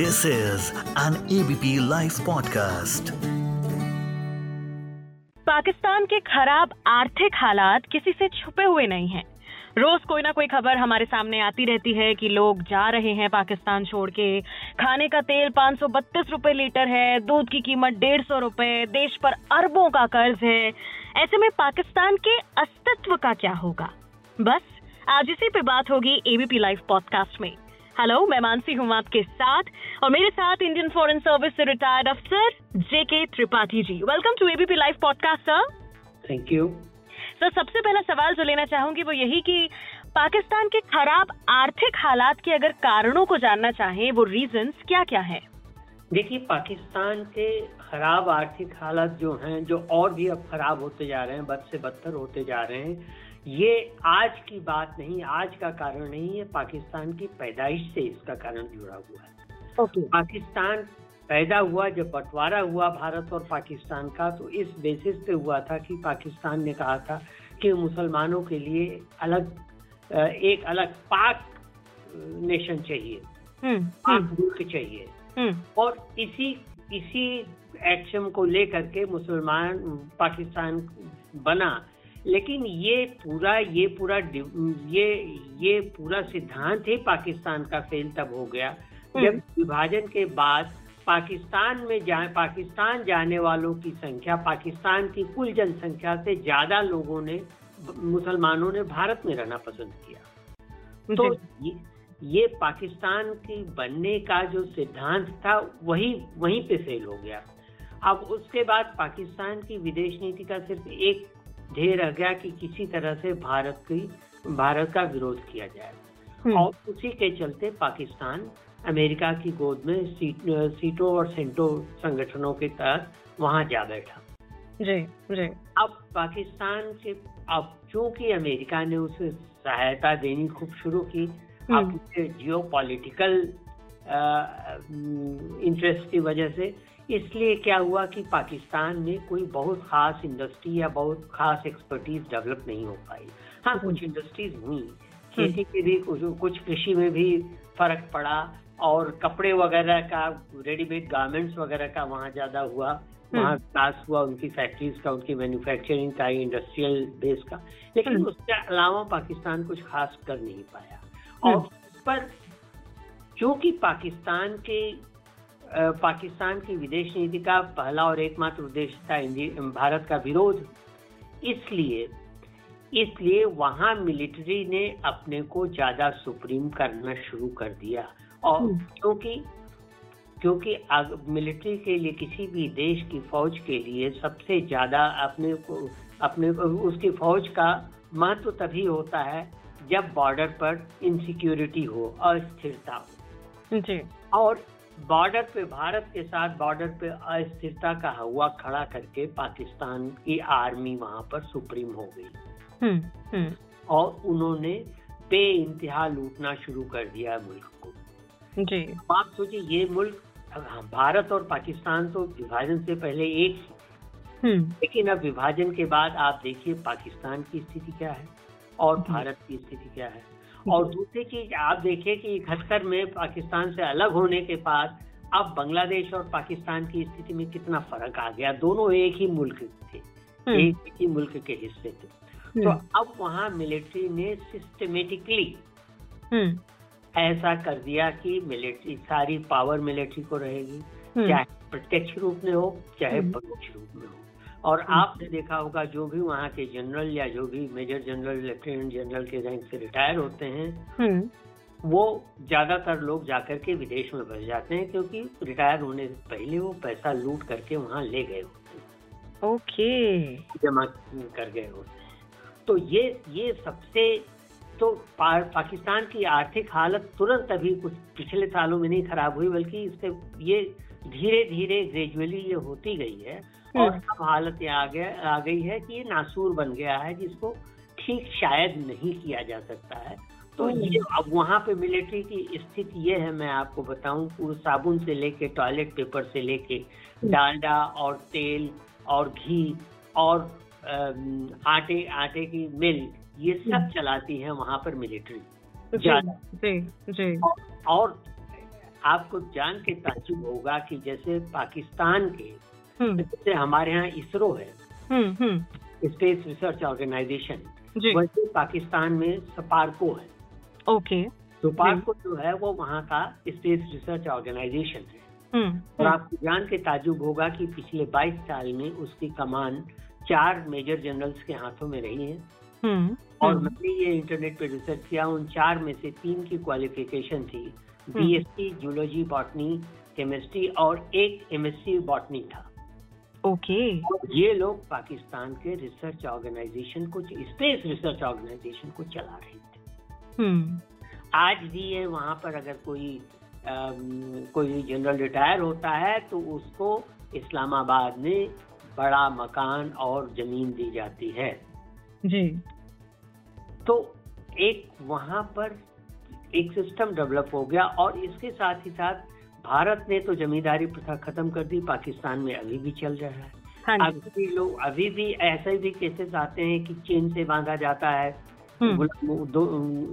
This is an ABP live podcast Pakistan के खराब आर्थिक हालात किसी से छुपे हुए नहीं हैं। रोज कोई ना कोई खबर हमारे सामने आती रहती है कि लोग जा रहे हैं पाकिस्तान छोड़ के। खाने का तेल पाँच सौ बत्तीस रुपए लीटर है, दूध की कीमत डेढ़ सौ रुपए, देश पर अरबों का कर्ज है। ऐसे में पाकिस्तान के अस्तित्व का क्या होगा? बस, आज इसी पे बात होगी एबीपी लाइव पॉडकास्ट में। हेलो मैं मानसी हूँ आपके साथ और मेरे साथ इंडियन फॉरेन सर्विस से रिटायर्ड अफसर J K Tripathi ji. Welcome to ABP live podcast sir thank you sir सबसे पहला सवाल जो लेना चाहूँगी वो यही कि पाकिस्तान के खराब आर्थिक हालात के अगर कारणों को जानना चाहें वो रीजन क्या क्या है? देखिए पाकिस्तान के खराब आर्थिक हालात जो हैं जो और भी अब खराब होते जा रहे हैं बद से बदतर होते जा रहे हैं ये आज की बात नहीं आज का कारण नहीं है पाकिस्तान की पैदाइश से इसका कारण जुड़ा हुआ है। ओके। पाकिस्तान पैदा हुआ जब बंटवारा हुआ भारत और पाकिस्तान का तो इस बेसिस पे हुआ था कि पाकिस्तान ने कहा था कि मुसलमानों के लिए अलग एक अलग पाक नेशन चाहिए। हम्म पाक मुल्क चाहिए। हम्म। और इसी इसी एक्शन को लेकर के मुसलमान पाकिस्तान बना लेकिन ये पूरा ये पूरा ये ये पूरा सिद्धांत ही पाकिस्तान का फेल तब हो गया। जब विभाजन के बाद पाकिस्तान में जा पाकिस्तान जाने वालों की संख्या पाकिस्तान की कुल जनसंख्या से ज़्यादा लोगों ने मुसलमानों ने भारत में रहना पसंद किया। तो ये, ये पाकिस्तान की बनने का जो सिद्धांत था वही वहीं पे फेल हो गया। अब उसके बाद पाकिस्तान की विदेश नीति का सिर्फ़ एक ध्येय रह गया कि किसी तरह से भारत की भारत का विरोध किया जाए हम्म। और उसी के चलते पाकिस्तान अमेरिका की गोद में सीट, सीटों और सेंटो संगठनों के तहत वहाँ जा बैठा जी जी अब पाकिस्तान के अब चूँकि अमेरिका ने उसे सहायता देनी खूब शुरू की हम्म। अपने जियो पॉलिटिकल इंटरेस्ट की वजह से इसलिए क्या हुआ कि पाकिस्तान में कोई बहुत खास इंडस्ट्री या बहुत खास एक्सपर्टीज डेवलप नहीं हो पाई। हाँ कुछ इंडस्ट्रीज़ हुई। खेती के भी कुछ कुछ कृषि में भी फ़र्क पड़ा और कपड़े वगैरह का रेडीमेड गारमेंट्स वगैरह का वहाँ ज़्यादा हुआ। वहाँ विकास हुआ उनकी फैक्ट्रीज का उनकी मैन्युफैक्चरिंग का इंडस्ट्रियल बेस का। लेकिन हम्म। उसके अलावा पाकिस्तान कुछ खास कर नहीं पाया। और उस पर क्योंकि पाकिस्तान के पाकिस्तान की विदेश नीति का पहला और एकमात्र उद्देश्य था भारत का विरोध। इसलिए इसलिए वहाँ मिलिट्री ने अपने को ज़्यादा सुप्रीम करना शुरू कर दिया। और हम्म। क्योंकि क्योंकि मिलिट्री के लिए किसी भी देश की फौज के लिए सबसे ज़्यादा अपने को अपने को उसकी फौज का महत्व तो तभी होता है जब बॉर्डर पर इनसिक्योरिटी हो अस्थिरता हो। जी। और बॉर्डर पे भारत के साथ बॉर्डर पे अस्थिरता का हवा खड़ा करके पाकिस्तान की आर्मी वहाँ पर सुप्रीम हो गई। हम्म हम्म। और उन्होंने बे इंतहा लूटना शुरू कर दिया मुल्क को। जी। आप सोचिए ये मुल्क हाँ, भारत और पाकिस्तान तो विभाजन से पहले एक हम्म। लेकिन अब विभाजन के बाद आप देखिए पाकिस्तान की स्थिति क्या है और भारत की स्थिति क्या है। और दूसरी चीज़ आप देखिए कि इकहत्तर में पाकिस्तान से अलग होने के बाद अब बांग्लादेश और पाकिस्तान की स्थिति में कितना फ़र्क आ गया दोनों एक ही मुल्क थे हम्म। एक ही मुल्क के हिस्से थे तो हम्म अब वहाँ मिलिट्री ने सिस्टमेटिकली हम्म ऐसा कर दिया कि मिलिट्री सारी पावर मिलिट्री को रहेगी। चाहे प्रत्यक्ष रूप में हो चाहे। परोक्ष रूप में हो और आपने देखा होगा जो भी वहाँ के जनरल या जो भी मेजर जनरल लेफ्टिनेंट जनरल के रैंक से रिटायर होते हैं हम्म। वो ज़्यादातर लोग जाकर के विदेश में बस जाते हैं क्योंकि रिटायर होने से पहले वो पैसा लूट करके वहाँ ले गए होते हैं। ओके। जमा कर गए होते हैं। तो ये ये सबसे तो पा, पाकिस्तान की आर्थिक हालत तुरंत अभी कुछ पिछले सालों में नहीं खराब हुई बल्कि इससे ये धीरे धीरे ग्रेजुअली ये होती गई है। और हम्म। अब हालत ये आ गया आ गई है कि ये नासूर बन गया है जिसको ठीक शायद नहीं किया जा सकता है। तो हम्म। ये अब वहाँ पे मिलिट्री की स्थिति ये है मैं आपको बताऊँ पूरे साबुन से लेके टॉयलेट पेपर से लेके डालडा और तेल और घी और आटे आटे की मिल ये सब चलाती है वहाँ पर मिलिट्री। जी जी और आपको जान के ताजुब होगा कि जैसे पाकिस्तान के हम्म जैसे हमारे यहाँ इसरो है। हम्म हम्म। स्पेस रिसर्च ऑर्गेनाइजेशन वैसे पाकिस्तान में सपार्को है। ओके। सपार्को जो है वो वहाँ का स्पेस रिसर्च ऑर्गेनाइजेशन है। हम्म और आपको जान के ताजुब होगा कि पिछले 22 साल में उसकी कमान चार मेजर जनरल्स के हाथों में रही है। हम्म और हम्म, मैंने ये इंटरनेट पे रिसर्च किया उन चार में से तीन की क्वालिफिकेशन थी। हम्म। बीएससी जूलॉजी बॉटनी केमिस्ट्री और एक एमएससी बॉटनी था। ओके। और ये लोग पाकिस्तान के रिसर्च ऑर्गेनाइजेशन को स्पेस रिसर्च ऑर्गेनाइजेशन को चला रहे थे। हम्म। आज भी है वहाँ पर अगर कोई अम, कोई जनरल रिटायर होता है तो उसको इस्लामाबाद में बड़ा मकान और ज़मीन दी जाती है। जी। तो एक वहाँ पर एक सिस्टम डेवलप हो गया और इसके साथ ही साथ भारत ने तो जमींदारी प्रथा खत्म कर दी पाकिस्तान में अभी भी चल रहा है। हाँ अभी भी लोग अभी भी ऐसे भी केसेस आते हैं कि चेन से बांधा जाता है हम्म। दो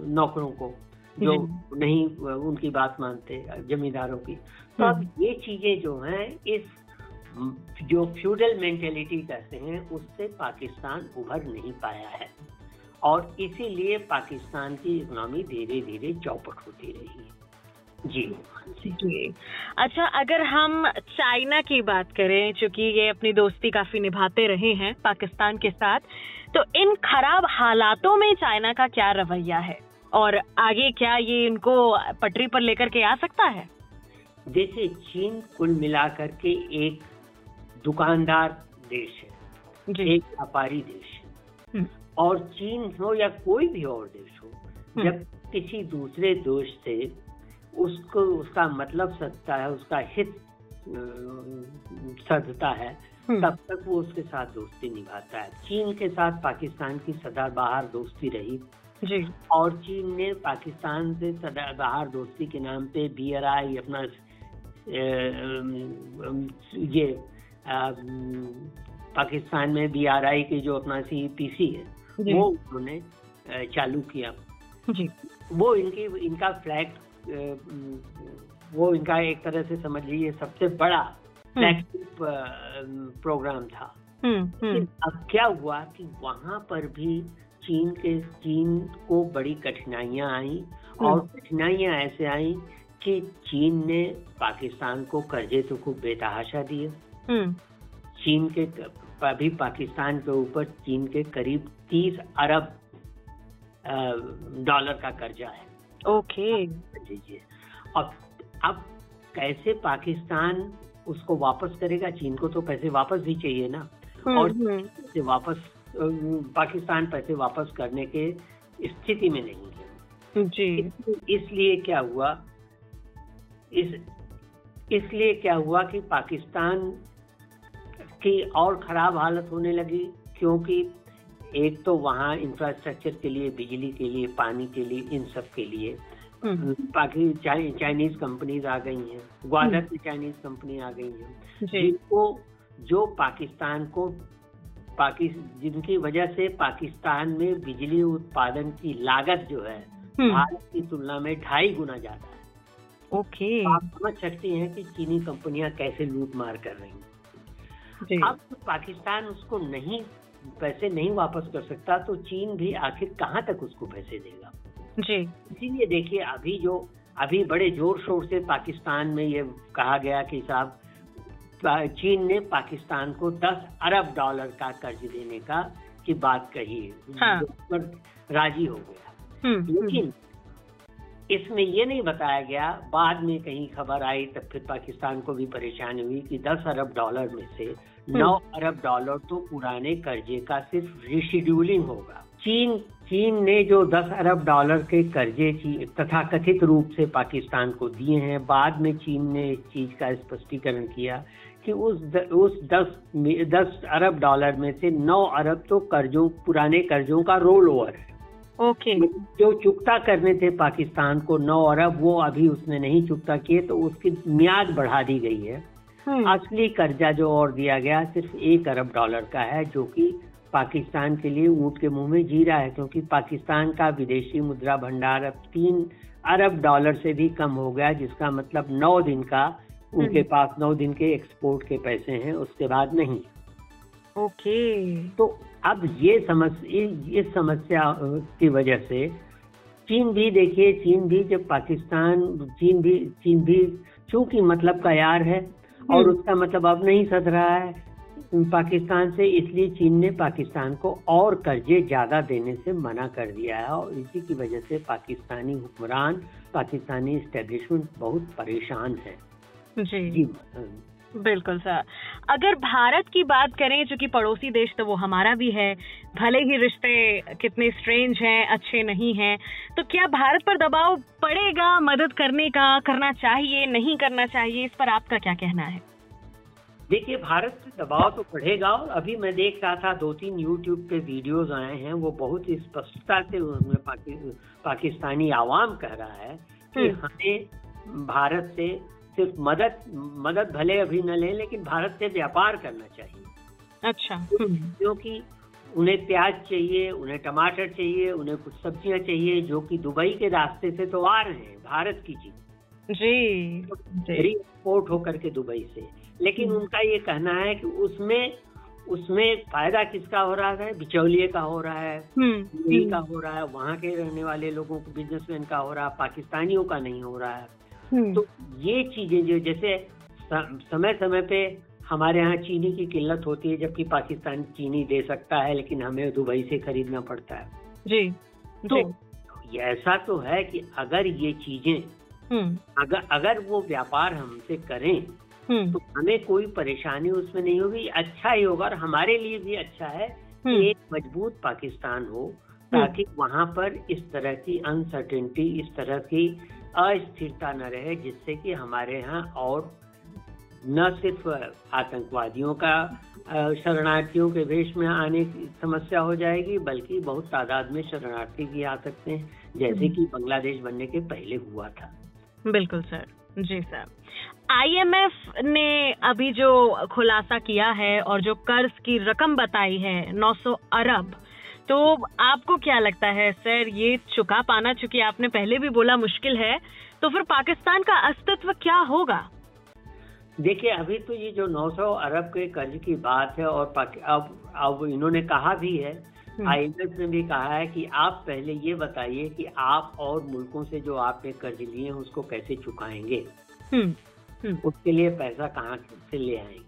नौकरों को जो नहीं उनकी बात मानते जमींदारों की। तो अब ये चीज़ें जो हैं इस जो फ्यूडल मेंटेलिटी कहते हैं उससे पाकिस्तान उभर नहीं पाया है। और इसीलिए पाकिस्तान की इकोनॉमी धीरे धीरे चौपट होती रही है। जी। जी अच्छा अगर हम चाइना की बात करें चूँकि ये अपनी दोस्ती काफ़ी निभाते रहे हैं पाकिस्तान के साथ तो इन खराब हालातों में चाइना का क्या रवैया है? और आगे क्या ये इनको पटरी पर लेकर के आ सकता है? जैसे चीन कुल मिलाकर के एक दुकानदार देश है। जी। एक व्यापारी देश है। हम्म, और चीन हो या कोई भी और देश हो हम्म। जब किसी दूसरे देश से उसको उसका मतलब सदता है उसका हित सदता है हम्म, तब तक वो उसके साथ दोस्ती निभाता है। चीन के साथ पाकिस्तान की सदाबहार दोस्ती रही। जी। और चीन ने पाकिस्तान से सदा सदाबहार दोस्ती के नाम पे BRI अपना अ, अम, ये पाकिस्तान में बी आर आई की जो अपना सी पी सी है वो उन्होंने चालू किया। जी। वो इनकी इनका फ्लैग वो इनका एक तरह से समझ लीजिए सबसे बड़ा फ्लैगशिप प्रोग्राम था। हम्म लेकिन हम्म अब क्या हुआ कि वहाँ पर भी चीन के चीन को बड़ी कठिनाइयाँ आई और कठिनाइयाँ ऐसे आई कि चीन ने पाकिस्तान को कर्जे तो खूब बेतहाशा दिए। हम्म। चीन के अभी पाकिस्तान के ऊपर चीन के करीब तीस अरब डॉलर का कर्जा है। ओके। लीजिए अब अब कैसे पाकिस्तान उसको वापस करेगा? चीन को तो पैसे वापस भी चाहिए ना। हम्म, और हम्म, पैसे वापस पाकिस्तान पैसे वापस करने के स्थिति में नहीं है। जी। इसलिए क्या हुआ? इस इसलिए क्या हुआ कि पाकिस्तान की और खराब हालत होने लगी क्योंकि एक तो वहाँ इंफ्रास्ट्रक्चर के लिए बिजली के लिए पानी के लिए इन सब के लिए। हम्म, बाकी चाइनीज़ कंपनीज़ आ गई हैं। ग्वादर की चाइनीज़ कंपनी आ गई हैं। जिनको जो पाकिस्तान को पाकि जिनकी वजह से पाकिस्तान में बिजली उत्पादन की लागत जो है हम्म, भारत की तुलना में ढाई गुना ज़्यादा है। ओके। तो आप समझ सकते हैं कि चीनी कंपनियाँ कैसे लूट मार कर रही हैं। अब तो पाकिस्तान उसको नहीं पैसे नहीं वापस कर सकता तो चीन भी आखिर कहाँ तक उसको पैसे देगा? जी। इसीलिए देखिए अभी जो अभी बड़े ज़ोर शोर से पाकिस्तान में ये कहा गया कि साहब चीन ने पाकिस्तान को 10 अरब डॉलर का कर्ज देने का की बात कही। है। हाँ। राज़ी हो गया। हम्म, हम्म, लेकिन इसमें ये नहीं बताया गया बाद में कहीं खबर आई तब फिर पाकिस्तान को भी परेशानी हुई कि 10 अरब डॉलर में से 9 अरब डॉलर तो पुराने कर्जे का सिर्फ़ रिशेड्यूलिंग होगा। चीन चीन ने जो 10 अरब डॉलर के कर्जे तथा कथित रूप से पाकिस्तान को दिए हैं बाद में चीन ने इस चीज़ का स्पष्टीकरण किया कि उस द, उस 10 में- 10 अरब डॉलर में से 9 अरब तो कर्जों पुराने कर्जों का रोल ओवर है। ओके। जो चुकता करने थे पाकिस्तान को नौ अरब वो अभी उसने नहीं चुकता किए तो उसकी म्याद बढ़ा दी गई है। हम्म, असली कर्जा जो और दिया गया सिर्फ़ एक अरब डॉलर का है जो कि पाकिस्तान के लिए ऊँट के मुँह में जी रहा है क्योंकि पाकिस्तान का विदेशी मुद्रा भंडार अब तीन अरब डॉलर से भी कम हो गया जिसका मतलब नौ दिन का उनके हम्म। पास नौ दिन के एक्सपोर्ट के पैसे हैं उसके बाद नहीं। ओके। तो अब ये समस्या इस समस्या की वजह से चीन भी देखिए चीन भी जब पाकिस्तान चीन भी चीन भी चूँकि मतलब का यार है और हम्म। उसका मतलब अब नहीं सध रहा है पाकिस्तान से इसलिए चीन ने पाकिस्तान को और कर्जे ज़्यादा देने से मना कर दिया है और इसी की वजह से पाकिस्तानी हुक्मरान पाकिस्तानी इस्टेब्लिशमेंट बहुत परेशान है। जी। जी बिल्कुल सर। अगर भारत की बात करें जो कि पड़ोसी देश तो वो हमारा भी है। भले ही रिश्ते कितने स्ट्रेंज हैं अच्छे नहीं हैं तो क्या भारत पर दबाव पड़ेगा मदद करने का करना चाहिए नहीं करना चाहिए? इस पर आपका क्या कहना है? देखिए भारत से दबाव तो बढ़ेगा और अभी मैं देख रहा था दो तीन यूट्यूब पे वीडियोस आए हैं वो बहुत ही स्पष्टता से उनमें पाकि, पाकिस्तानी आवाम कह रहा है कि हम्म। हमें भारत से सिर्फ़ मदद मदद भले अभी न लें लेकिन भारत से व्यापार करना चाहिए। अच्छा। क्योंकि उन्हें प्याज चाहिए उन्हें टमाटर चाहिए उन्हें कुछ सब्ज़ियाँ चाहिए जो कि दुबई के रास्ते से तो आ रहे हैं भारत की चीज़। जी। री एक्सपोर्ट होकर के दुबई से। लेकिन हम्म। उनका ये कहना है कि उसमें उसमें फ़ायदा किसका हो रहा है? बिचौलिए का हो रहा है हम्म, का हम्म, हो रहा है वहाँ के रहने वाले लोगों को बिजनेसमैन का हो रहा है पाकिस्तानियों का नहीं हो रहा है। तो ये चीज़ें जो जैसे समय समय पे हमारे यहाँ चीनी की किल्लत होती है जबकि पाकिस्तान चीनी दे सकता है लेकिन हमें दुबई से खरीदना पड़ता है। जी तो जी। ऐसा तो है कि अगर ये चीज़ें हम्म, अगर अगर वो व्यापार हमसे करें हम्म, तो हमें कोई परेशानी उसमें नहीं होगी। अच्छा ही होगा और हमारे लिए भी अच्छा है कि हम्म, एक मज़बूत पाकिस्तान हो ताकि वहाँ पर इस तरह की अनसर्टेनिटी इस तरह की अस्थिरता न रहे जिससे कि हमारे यहाँ और न सिर्फ़ आतंकवादियों का शरणार्थियों के वेश में आने की समस्या हो जाएगी बल्कि बहुत तादाद में शरणार्थी भी आ सकते हैं जैसे हम्म। कि बांग्लादेश बनने के पहले हुआ था। बिल्कुल सर। जी सर। आईएमएफ ने अभी जो खुलासा किया है और जो कर्ज की रकम बताई है 900 अरब तो आपको क्या लगता है सर ये चुका पाना चूँकि आपने पहले भी बोला मुश्किल है तो फिर पाकिस्तान का अस्तित्व क्या होगा? देखिए अभी तो ये जो 900 अरब के कर्ज की बात है और अब अब इन्होंने कहा भी है हम्म, आईएमएफ ने भी कहा है कि आप पहले ये बताइए कि आप और मुल्कों से जो आपने कर्ज लिए हैं उसको कैसे चुकाएँगे? हम्म, हम्म, उसके लिए पैसा कहाँ से ले आएँगे?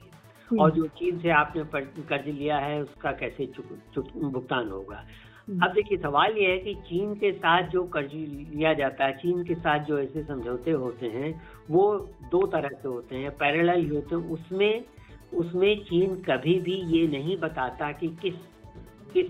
और जो चीन से आपने कर्ज लिया है उसका कैसे चुक, चुक, भुगतान होगा? हम्म, अब देखिए सवाल ये है कि चीन के साथ जो कर्ज लिया जाता है चीन के साथ जो ऐसे समझौते होते हैं वो दो तरह के होते हैं पैरेलल होते हैं। उसमें उसमें चीन कभी भी ये नहीं बताता कि किस किस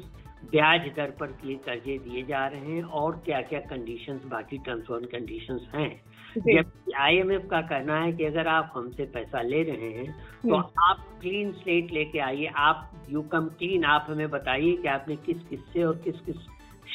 ब्याज दर पर ये कर्जे दिए जा रहे हैं और क्या क्या कंडीशंस बाकी टर्म्स और कंडीशंस हैं। जबकि आईएमएफ का कहना है कि अगर आप हमसे पैसा ले रहे हैं तो हम्म, आप क्लीन स्लेट लेके आइए। आप यू कम क्लीन आप हमें बताइए कि आपने किस किस से और किस किस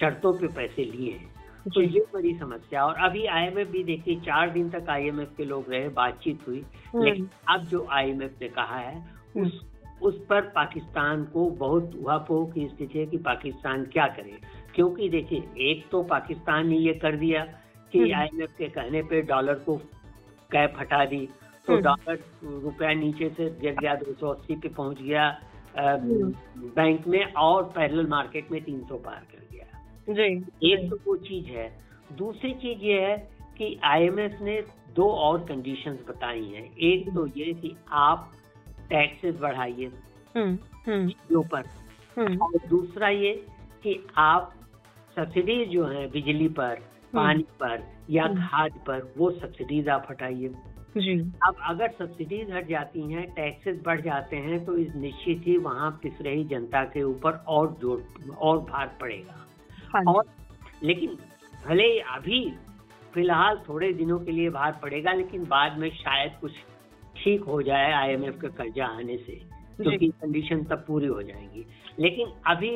शर्तों पे पैसे लिए हैं। तो ये बड़ी समस्या। और अभी आईएमएफ भी देखिए चार दिन तक आईएमएफ के लोग रहे बातचीत हुई। हम्म, लेकिन अब जो आईएमएफ ने कहा है उस उस पर पाकिस्तान को बहुत उहापोह की स्थिति है कि पाकिस्तान क्या करे। क्योंकि देखिए एक तो पाकिस्तान ने ये कर दिया कि हम्म। आईएमएफ के कहने पे डॉलर को कैप हटा दी तो हम्म। डॉलर रुपया नीचे से गिर गया दो सौ अस्सी पे पहुँच गया हम्म। बैंक में और पैरेलल मार्केट में तीन सौ पार कर गया। जी। एक तो वो चीज़ है। दूसरी चीज़ ये है कि आईएमएफ ने दो और कंडीशंस बताई हैं। एक तो ये कि आप टैक्सेस बढ़ाइए। चीज़ों पर। और दूसरा ये कि आप सब्सिडीज जो है बिजली पर पानी पर या हम्म। खाद पर वो सब्सिडीज आप हटाइए। जी। अब अगर सब्सिडीज हट जाती हैं टैक्सेस बढ़ जाते हैं तो इस निश्चित ही वहाँ पिस रही जनता के ऊपर और ज़ोर और भार पड़ेगा। हाँ और लेकिन भले अभी फ़िलहाल थोड़े दिनों के लिए भार पड़ेगा लेकिन बाद में शायद कुछ ठीक हो जाए आईएमएफ का कर्जा आने से क्योंकि कंडीशन तब पूरी हो जाएँगी। लेकिन अभी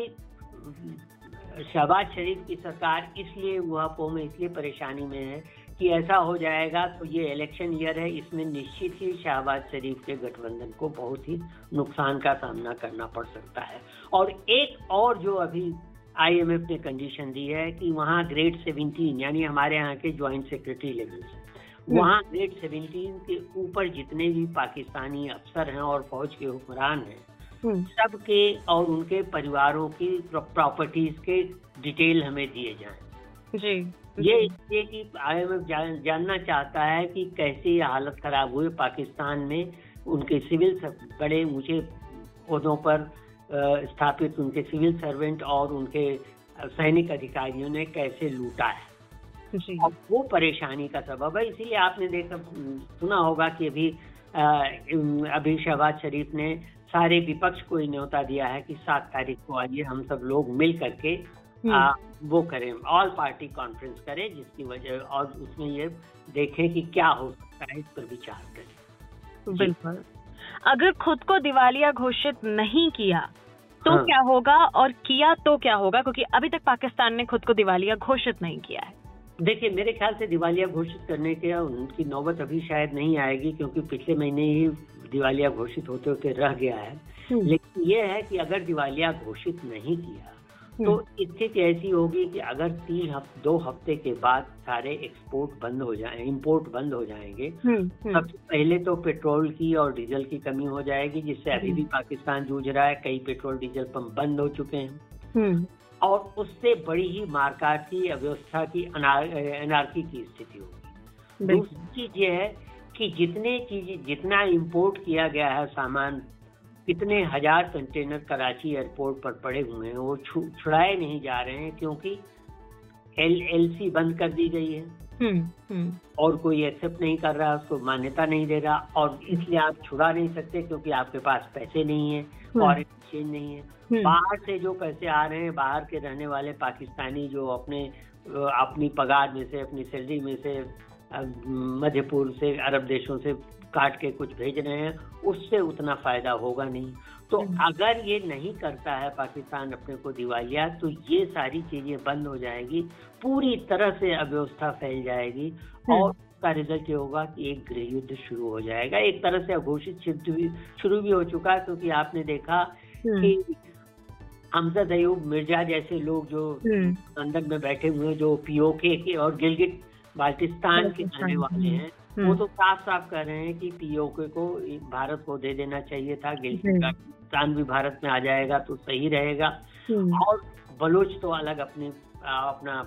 शहबाज शरीफ की सरकार इसलिए वहाँ में इसलिए परेशानी में है कि ऐसा हो जाएगा तो ये इलेक्शन ईयर है, इसमें निश्चित ही शहबाज शरीफ के गठबंधन को बहुत ही नुकसान का सामना करना पड़ सकता है और एक और जो अभी आईएमएफ ने कंडीशन दी है कि वहाँ ग्रेड सेवेंटीन यानी हमारे यहाँ के ज्वाइंट सेक्रेटरी लेवल से। वहाँ ग्रेड सेवेंटीन के ऊपर जितने भी पाकिस्तानी अफसर हैं और फौज के हुक्मरान हैं। सबके और उनके परिवारों की प्रॉपर्टीज़ के डिटेल हमें दिए जाएँ। जी ये इसलिए कि आईएमएफ जान, जानना चाहता है कि कैसे ये हालत खराब हुई पाकिस्तान में। उनके सिविल बड़े ऊँचे पदों पर स्थापित उनके सिविल सर्वेंट और उनके सैनिक अधिकारियों ने कैसे लूटा है। अब वो परेशानी का सबब है। इसीलिए आपने देखा सुना होगा कि अभी अभी शहबाज शरीफ ने सारे विपक्ष को न्योता दिया है कि सात तारीख को आइए हम सब लोग मिल करके हम्म। आ, वो करें। ऑल पार्टी कॉन्फ्रेंस करें जिसकी वजह और उसमें ये देखें कि क्या हो सकता है इस पर विचार करें। बिल्कुल। अगर खुद को दिवालिया घोषित नहीं किया तो हाँ। क्या होगा? और किया तो क्या होगा? क्योंकि अभी तक पाकिस्तान ने खुद को दिवालिया घोषित नहीं किया है। देखिए मेरे ख्याल से दिवालिया घोषित करने के उनकी नौबत अभी शायद नहीं आएगी क्योंकि पिछले महीने ही दिवालिया घोषित होते होते रह गया है हम्म। लेकिन ये है कि अगर दिवालिया घोषित नहीं किया तो हम्म। स्थिति ऐसी होगी कि अगर तीन हफ़्ते दो हफ़्ते के बाद सारे एक्सपोर्ट बंद हो जाए इम्पोर्ट बंद हो जाएँगे हम्म। सबसे पहले तो पेट्रोल की और डीजल की कमी हो जाएगी जिससे अभी भी पाकिस्तान जूझ रहा है कई पेट्रोल डीजल पंप बंद हो चुके हैं और उससे बड़ी ही मारकाट की अव्यवस्था की अनारकी की स्थिति होगी दूसरी चीज़ ये है कि जितने चीज़ जितना इम्पोर्ट किया गया है सामान कितने हज़ार कंटेनर कराची एयरपोर्ट पर पड़े हुए हैं वो छुड़ाए नहीं जा रहे हैं क्योंकि एल एल सी बंद कर दी गई है हम्म, हम्म। और कोई एक्सेप्ट नहीं कर रहा उसको मान्यता नहीं दे रहा और इसलिए आप छुड़ा नहीं सकते क्योंकि आपके पास पैसे नहीं है हम्म। एक्सचेंज नहीं है बाहर से जो पैसे आ रहे हैं बाहर के रहने वाले पाकिस्तानी जो अपने अपनी पगार में से अपनी सैलरी में से मध्यपुर से अरब देशों से काट के कुछ भेज रहे हैं उससे उतना फ़ायदा होगा नहीं तो हम्म। अगर ये नहीं करता है पाकिस्तान अपने को दिवालिया तो ये सारी चीज़ें बंद हो जाएगी पूरी तरह से अव्यवस्था फैल जाएगी हम्म। और उसका रिज़ल्ट ये होगा कि एक गृह युद्ध शुरू हो जाएगा एक तरह से अघोषित युद्ध भी शुरू भी हो चुका है क्योंकि आपने देखा हम्म। कि हमजद अयूब मिर्ज़ा जैसे लोग जो लंदन में बैठे हुए जो पीओके के और गिलगिट बाल्टिस्तान के रहने वाले हैं वो हम्म। तो साफ़ साफ़ कह रहे हैं कि पीओके को भारत को दे देना चाहिए था गिलगिस्तान भी भारत में आ जाएगा तो सही रहेगा। हम्म। और बलोच तो अलग अपने अपना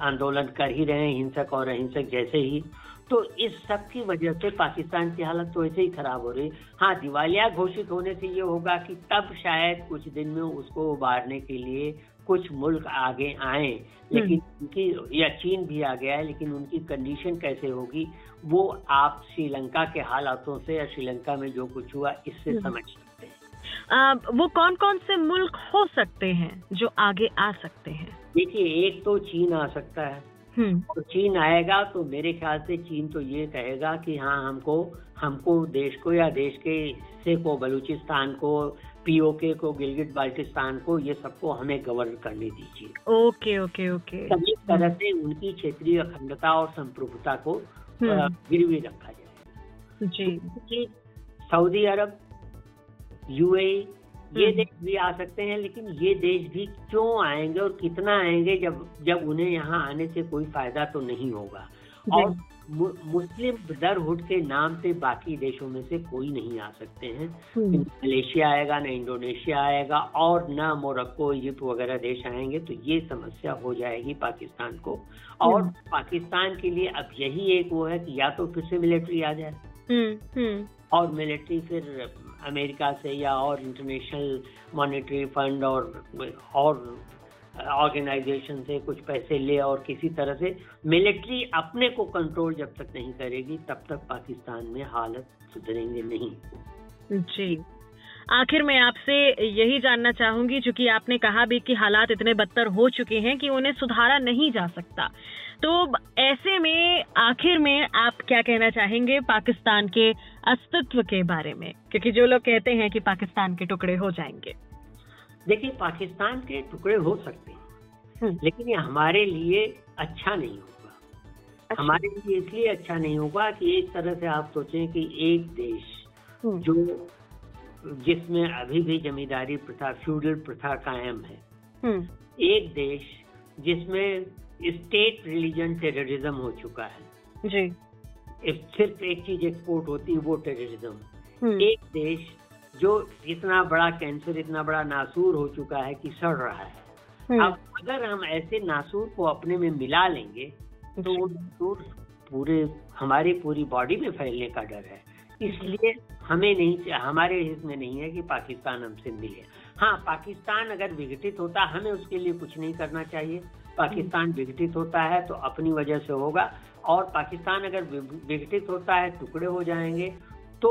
आंदोलन कर ही रहे हैं हिंसक और अहिंसक जैसे ही। तो इस सब की वजह से पाकिस्तान की हालत तो ऐसे ही खराब हो रही हाँ दिवालिया घोषित होने से ये होगा कि तब शायद कुछ दिन में उसको उबारने के लिए कुछ मुल्क आगे आए लेकिन हम्म। उनकी या चीन भी आ गया है लेकिन उनकी कंडीशन कैसे होगी वो आप श्रीलंका के हालातों से या श्रीलंका में जो कुछ हुआ इससे हम्म। समझ सकते हैं वो कौन कौन से मुल्क हो सकते हैं जो आगे आ सकते हैं देखिए एक तो चीन आ सकता है हम्म। और चीन आएगा तो मेरे ख्याल से चीन तो ये कहेगा कि हाँ हमको हमको देश को या देश के हिस्से को बलूचिस्तान को पीओके को गिलगिट बाल्टिस्तान को ये सबको हमें गवर्न करने दीजिए। Okay okay okay. तभी तरह से उनकी क्षेत्रीय अखंडता और संप्रभुता को हम्म। गिरवी रखा जाए। जी। सऊदी अरब यूएई ये हम्म। देश भी आ सकते हैं लेकिन ये देश भी क्यों आएँगे और कितना आएँगे जब जब उन्हें यहाँ आने से कोई फ़ायदा तो नहीं होगा? और मुस्लिम ब्रदरहुड के नाम से बाकी देशों में से कोई नहीं आ सकते हैं हम्म। मलेशिया आएगा ना इंडोनेशिया आएगा और न मोरक्को इजिप्ट वगैरह देश आएँगे तो ये समस्या हो जाएगी पाकिस्तान को और हम्म। पाकिस्तान के लिए अब यही एक वो है कि या तो फिर से मिलिट्री आ जाए और मिलिट्री फिर अमेरिका से या और इंटरनेशनल मॉनेटरी फंड और और ऑर्गेनाइजेशन से कुछ पैसे ले और किसी तरह से मिलिट्री अपने को कंट्रोल जब तक नहीं करेगी, तब तक पाकिस्तान में हालत सुधरेंगे नहीं। जी। आखिर मैं आपसे यही जानना चाहूँगी क्योंकि आपने कहा भी कि हालात इतने बदतर हो चुके हैं कि उन्हें सुधारा नहीं जा सकता। तो ऐसे में आखिर में आप क्या कहना चाहेंगे पाकिस्तान के अस्तित्व के बारे में? क्योंकि जो लोग कहते हैं कि पाकिस्तान के टुकड़े हो जाएँगे। देखिए पाकिस्तान के टुकड़े हो सकते हैं हम्म। लेकिन ये हमारे लिए अच्छा नहीं होगा। अच्छा। हमारे लिए इसलिए अच्छा नहीं होगा कि एक तरह से आप सोचें कि एक देश हम्म, जो जिसमें अभी भी जमींदारी प्रथा फ्यूडल प्रथा कायम है हम्म, एक देश जिसमें स्टेट रिलीजन टेररिज्म हो चुका है। जी। सिर्फ़ एक चीज़ एक्सपोर्ट होती है वो टेररिज्म। एक देश जो इतना बड़ा कैंसर इतना बड़ा नासूर हो चुका है कि सड़ रहा है। हम्म, अब अगर हम ऐसे नासूर को अपने में मिला लेंगे तो वो नासूर पूरे हमारी पूरी बॉडी में फैलने का डर है। इसलिए हमें नहीं हमारे हित में नहीं है कि पाकिस्तान हमसे मिले। हाँ पाकिस्तान अगर विघटित होता हमें उसके लिए कुछ नहीं करना चाहिए। पाकिस्तान विघटित होता है तो अपनी वजह से होगा। और पाकिस्तान अगर विघटित होता है टुकड़े हो जाएँगे तो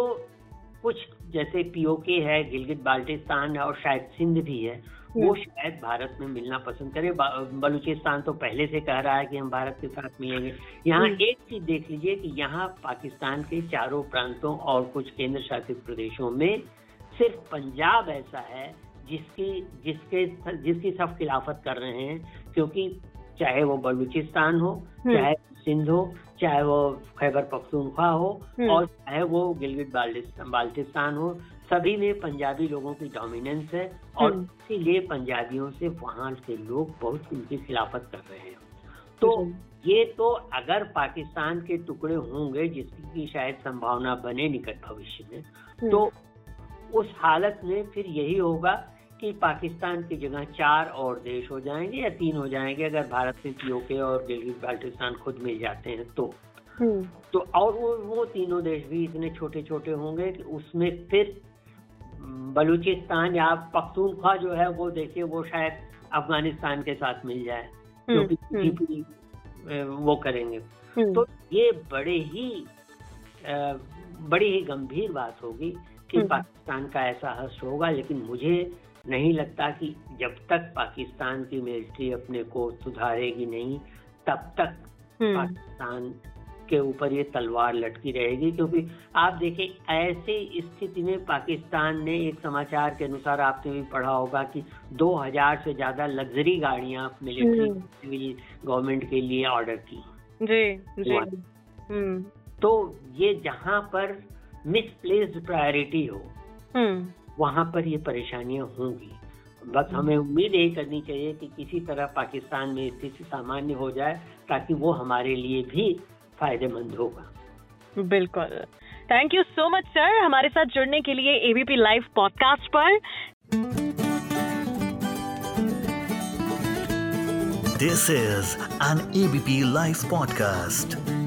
कुछ जैसे पीओके है गिलगित बाल्टिस्तान है और शायद सिंध भी है वो शायद भारत में मिलना पसंद करे बलूचिस्तान तो पहले से कह रहा है कि हम भारत के साथ मिलेंगे यहाँ हम्म। एक चीज़ देख लीजिए कि यहाँ पाकिस्तान के चारों प्रांतों और कुछ केंद्र शासित प्रदेशों में सिर्फ़ पंजाब ऐसा है जिसकी जिसके जिसकी सब खिलाफत कर रहे हैं क्योंकि चाहे वो बलूचिस्तान हो हम्म। चाहे सिंध हो चाहे वो खैबर पख्तूनख्वा हो हम्म। और चाहे वो गिलगित बाल्टिस्तान हो सभी में पंजाबी लोगों की डोमिनेंस है और हम्म। इसीलिए पंजाबियों से वहाँ के लोग बहुत उनकी खिलाफत कर रहे हैं तो ये तो अगर पाकिस्तान के टुकड़े होंगे जिसकी शायद संभावना बने निकट भविष्य में हम्म, तो उस हालत में फिर यही होगा कि पाकिस्तान की जगह चार और देश हो जाएँगे या तीन हो जाएँगे अगर भारत से पीओके और गिलगित बाल्टिस्तान खुद मिल जाते हैं तो। हम्म, तो और वो वो तीनों देश भी इतने छोटे छोटे होंगे कि उसमें फिर बलूचिस्तान या पख्तूनख्वा जो है वो देखिए वो शायद अफ़गानिस्तान के साथ मिल जाए हम्म, क्योंकि हम्म, वो करेंगे। तो ये बड़े ही बड़ी ही गंभीर बात होगी कि। पाकिस्तान का ऐसा हस्त होगा लेकिन मुझे नहीं लगता कि जब तक पाकिस्तान की मिलिट्री अपने को सुधारेगी नहीं तब तक हम्म, पाकिस्तान के ऊपर ये तलवार लटकी रहेगी। क्योंकि आप देखिए ऐसे स्थिति में पाकिस्तान ने एक समाचार के अनुसार आपने भी पढ़ा होगा कि 2000 से ज़्यादा लग्जरी गाड़ियाँ मिलिट्री हम्म। सिविल गवर्नमेंट के लिए ऑर्डर की। जी जी। हम्म, तो ये जहाँ पर मिसप्लेस्ड प्रायोरिटी हो वहाँ पर ये परेशानियाँ होंगी। बस हमें उम्मीद यही करनी चाहिए कि किसी तरह पाकिस्तान में स्थिति सामान्य हो जाए ताकि वो हमारे लिए भी फ़ायदेमंद होगा। बिल्कुल। Thank you so much sir हमारे साथ जुड़ने के लिए एबीपी लाइव पॉडकास्ट पर। This is an ABP live podcast.